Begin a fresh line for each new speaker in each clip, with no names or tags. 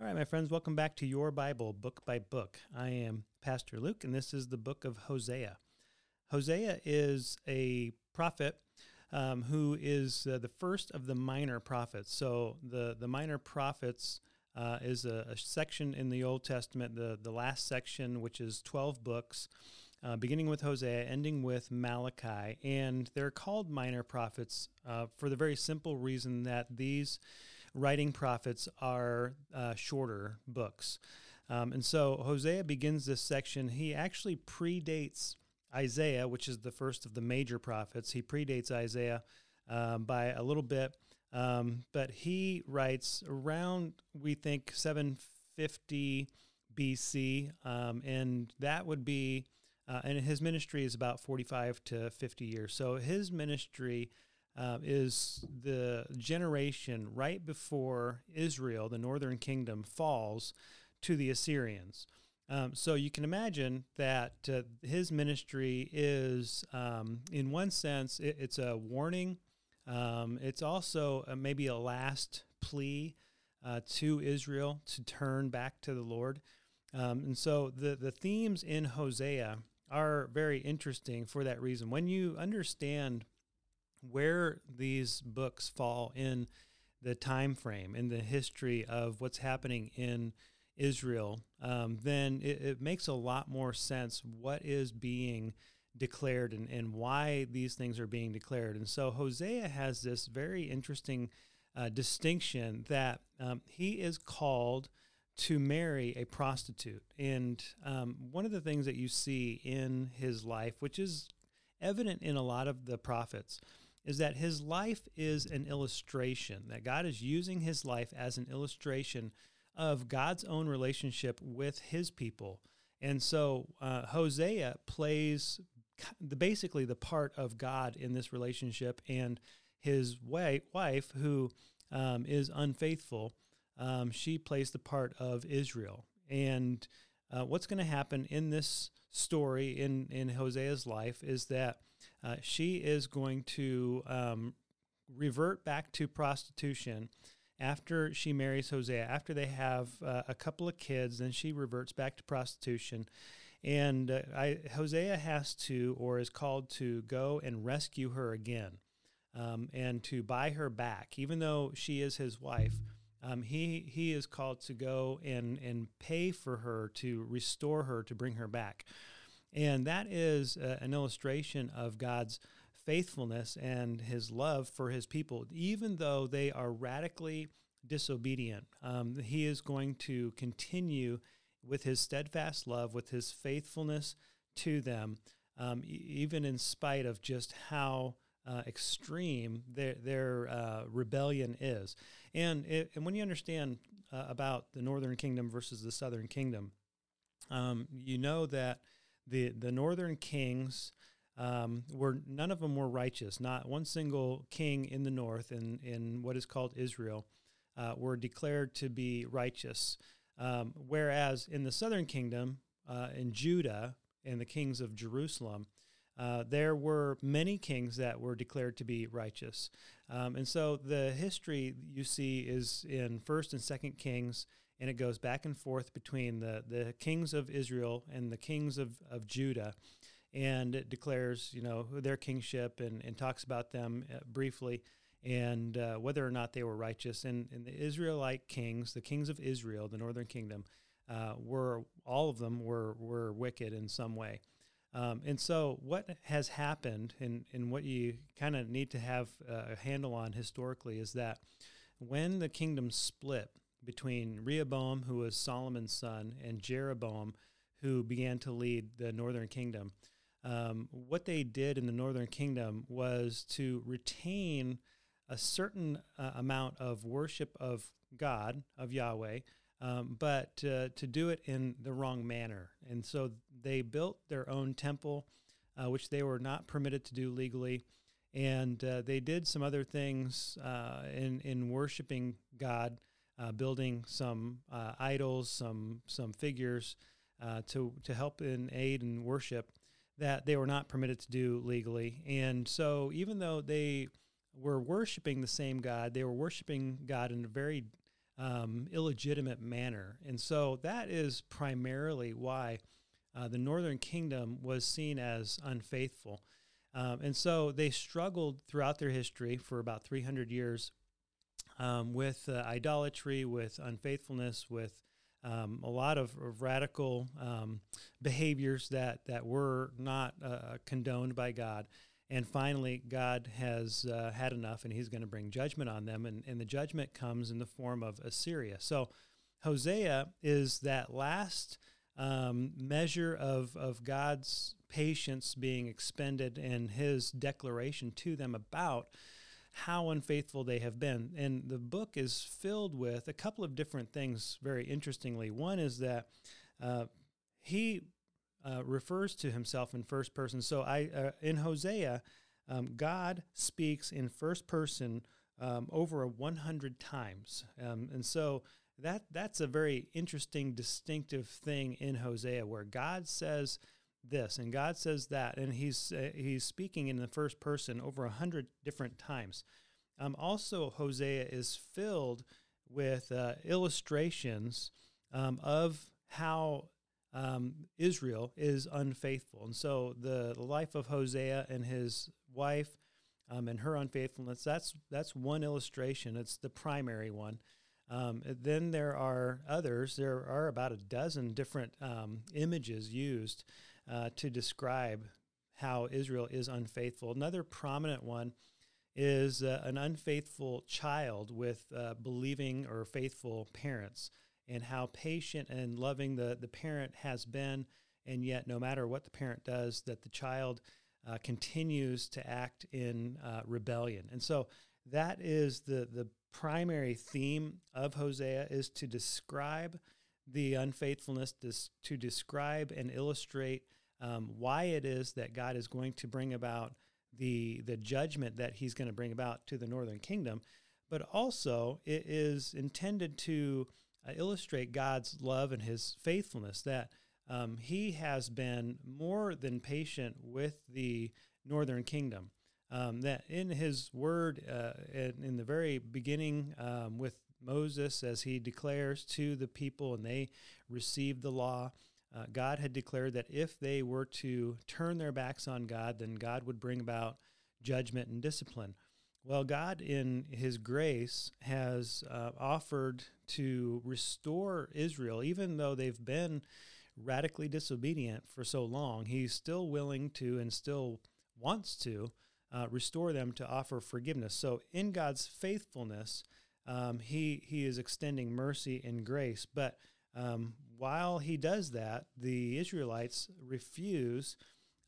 All right, my friends, welcome back to Your Bible, Book by Book. I am Pastor Luke, and this is the book of Hosea. Hosea is a prophet um, who is uh, the first of the minor prophets. So, the, the minor prophets uh, is a, a, section in the Old Testament, the, the last section, which is 12 books, uh, beginning with Hosea, ending with Malachi. And they're called minor prophets uh, for the very simple reason that these writing prophets are uh, shorter books. Um, and so Hosea begins this section. He actually predates Isaiah, which is the first of the major prophets. He predates Isaiah um, by a little bit, um, but he writes around, we think, 750 BC, um, and that would be, uh, and his ministry is about 45 to 50 years. So his ministry uh, is the generation right before Israel, the northern kingdom, falls to the Assyrians. Um, so you can imagine that uh, his ministry is, um, in one sense, it, it's a warning. Um, it's also uh, maybe a last plea uh, to Israel to turn back to the Lord. Um, and so the, the themes in Hosea are very interesting for that reason. When you understand where these books fall in the time frame in the history of what's happening in Israel, um, then it, it, makes a lot more sense what is being declared and, and why these things are being declared. And so Hosea has this very interesting uh, distinction that um, he is called to marry a prostitute. And um, one of the things that you see in his life, which is evident in a lot of the prophets, is that his life is an illustration, that God is using his life as an illustration of God's own relationship with his people. And so uh, Hosea plays the, basically the part of God in this relationship, and his wife, who um, is unfaithful, um, she plays the part of Israel. And uh, what's going to happen in this story in, in Hosea's life is that uh, she is going to um, revert back to prostitution after she marries Hosea. After they have uh, a couple of kids, then she reverts back to prostitution. And uh, I, Hosea has to, or is called to, go and rescue her again um, and to buy her back. Even though she is his wife, um, he, he is called to go and, and pay for her, to restore her, to bring her back. And that is uh, an illustration of God's faithfulness and his love for his people, even though they are radically disobedient. Um, he is going to continue with his steadfast love, with his faithfulness to them, um, e- even in spite of just how uh, extreme their, their uh, rebellion is. And, it, and when you understand uh, about the northern kingdom versus the southern kingdom, um, you know that the the northern kings um, were none of them were righteous. Not one single king in the north in in what is called Israel uh, were declared to be righteous. Um, whereas in the southern kingdom, uh, in Judah and the kings of Jerusalem, uh, there were many kings that were declared to be righteous. Um, and so the history you see is in First and Second Kings and it goes back and forth between the, the kings of Israel and the kings of, of Judah. And it declares, you know, their kingship and, and talks about them uh, briefly and uh, whether or not they were righteous. And, and, the Israelite kings, the kings of Israel, the northern kingdom, uh, were all of them were were wicked in some way. Um, and so, what has happened, and, and what you kind of need to have a handle on historically, is that when the kingdom split, between Rehoboam, who was Solomon's son, and Jeroboam, who began to lead the northern kingdom. Um, what they did in the northern kingdom was to retain a certain uh, amount of worship of God, of Yahweh, um, but uh, to do it in the wrong manner. And so they built their own temple, uh, which they were not permitted to do legally. And uh, they did some other things uh, in, in worshiping God uh, building some uh, idols, some some figures uh, to to help in aid and worship that they were not permitted to do legally. And so, even though they were worshiping the same God, they were worshiping God in a very um, illegitimate manner. And so that is primarily why uh, the northern kingdom was seen as unfaithful. Um, and so they struggled throughout their history for about 300 years um, with uh, idolatry, with unfaithfulness, with um, a lot of, of radical um, behaviors that, that were not uh, condoned by God. And finally, God has uh, had enough and he's going to bring judgment on them. And, and the judgment comes in the form of Assyria. So Hosea is that last um, measure of, of God's patience being expended and his declaration to them about how unfaithful they have been. And the book is filled with a couple of different things, very interestingly. One is that uh, he uh, refers to himself in first person. So I uh, in Hosea, um, God speaks in first person um, over 100 times, um, and so that that's a very interesting, distinctive thing in Hosea, where God says this and God says that, and he's uh, he's speaking in the first person over a hundred different times. Um, also, Hosea is filled with uh, illustrations um, of how um, Israel is unfaithful, and so the, life of Hosea and his wife um, and her unfaithfulness that's that's one illustration. It's the primary one. Um, then there are others. There are about a dozen different um, images used uh, to describe how Israel is unfaithful. Another prominent one is uh, an unfaithful child with uh, believing or faithful parents, and how patient and loving the, the parent has been, and yet, no matter what the parent does, that the child uh, continues to act in uh, rebellion. And so, that is the, the primary theme of Hosea is to describe the unfaithfulness, to describe and illustrate um, why it is that God is going to bring about the the judgment that He's going to bring about to the northern kingdom, but also it is intended to uh, illustrate God's love and His faithfulness. That um, He has been more than patient with the northern kingdom. Um, that in His Word, uh, in, in, the very beginning, um, with Moses, as he declares to the people, and they receive the law. Uh, God had declared that if they were to turn their backs on God, then God would bring about judgment and discipline. Well, God, in His grace, has uh, offered to restore Israel, even though they've been radically disobedient for so long. He's still willing to and still wants to uh, restore them to offer forgiveness. So, in God's faithfulness, um, he he is extending mercy and grace, but um, while he does that, the Israelites refuse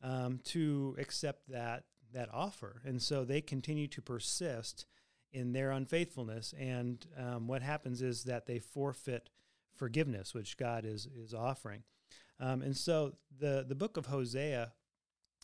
um, to accept that that offer, and so they continue to persist in their unfaithfulness. And um, what happens is that they forfeit forgiveness, which God is is offering. Um, and so the the book of Hosea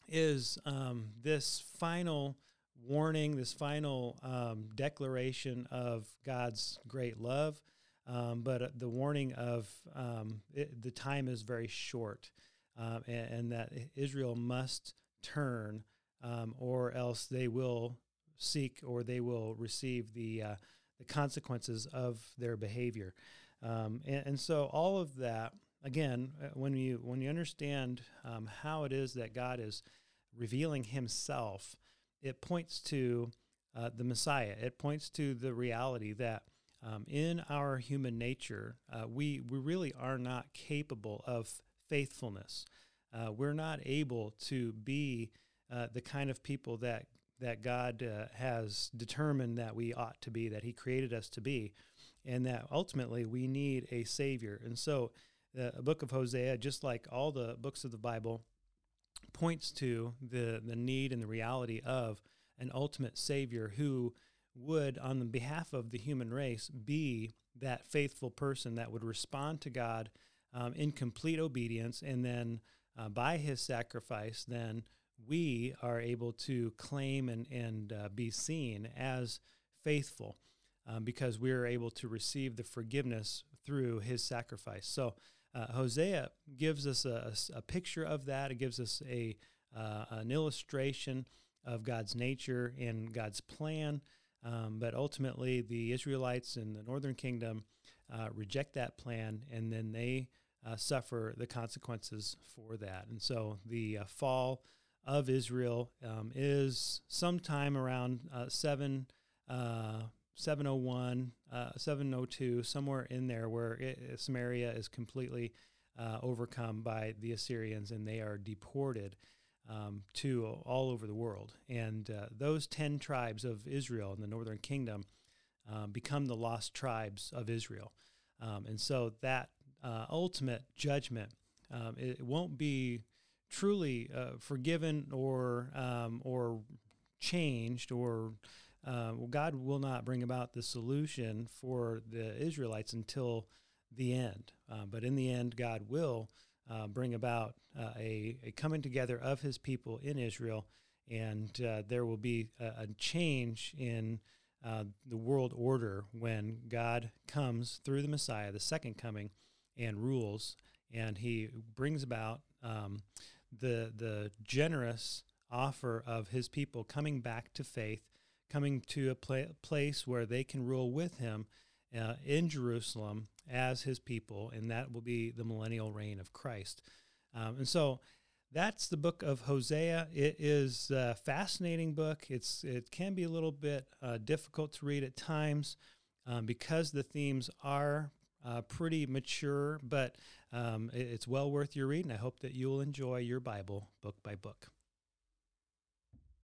is um, this final warning, this final um, declaration of God's great love um, but uh, the warning of um, it, the time is very short, um, and, and, that Israel must turn, um, or else they will seek or they will receive the uh, the consequences of their behavior. Um, and, and, so all of that, again, uh, when you when you understand um, how it is that God is revealing Himself, it points to uh, the Messiah. It points to the reality that um, in our human nature, uh, we, we really are not capable of faithfulness. Uh, we're not able to be uh, the kind of people that, that God uh, has determined that we ought to be, that He created us to be, and that ultimately we need a Savior. And so, the book of Hosea, just like all the books of the Bible, points to the, the need and the reality of an ultimate Savior who would, on the behalf of the human race, be that faithful person that would respond to God um, in complete obedience, and then uh, by His sacrifice, then we are able to claim and and uh, be seen as faithful um, because we are able to receive the forgiveness through His sacrifice. So. Uh, Hosea gives us a, a, picture of that. It gives us a uh, an illustration of God's nature and God's plan Um, but ultimately, the Israelites in the northern kingdom uh, reject that plan, and then they uh, suffer the consequences for that. And so the uh, fall of Israel um, is sometime around uh, 7. Uh, 701, uh, 702, somewhere in there, where it, Samaria is completely uh, overcome by the Assyrians and they are deported um, to all over the world. And uh, those 10 tribes of Israel in the northern kingdom um, become the lost tribes of Israel. Um, and so that uh, ultimate judgment, um, it, it, won't be truly uh, forgiven or, um, or changed or well, God will not bring about the solution for the Israelites until the end. Uh, but in the end, God will uh, bring about uh, a, a, coming together of his people in Israel, and uh, there will be a, a change in uh, the world order when God comes through the Messiah, the second coming, and rules, and he brings about um, the, the generous offer of his people coming back to faith coming to a pla- place where they can rule with him uh, in Jerusalem as his people, and that will be the millennial reign of Christ. Um, and so that's the book of Hosea. It is a fascinating book. It's it can be a little bit uh, difficult to read at times um, because the themes are uh, pretty mature, but um, it, it's well worth your reading. I hope that you'll enjoy your Bible book by book.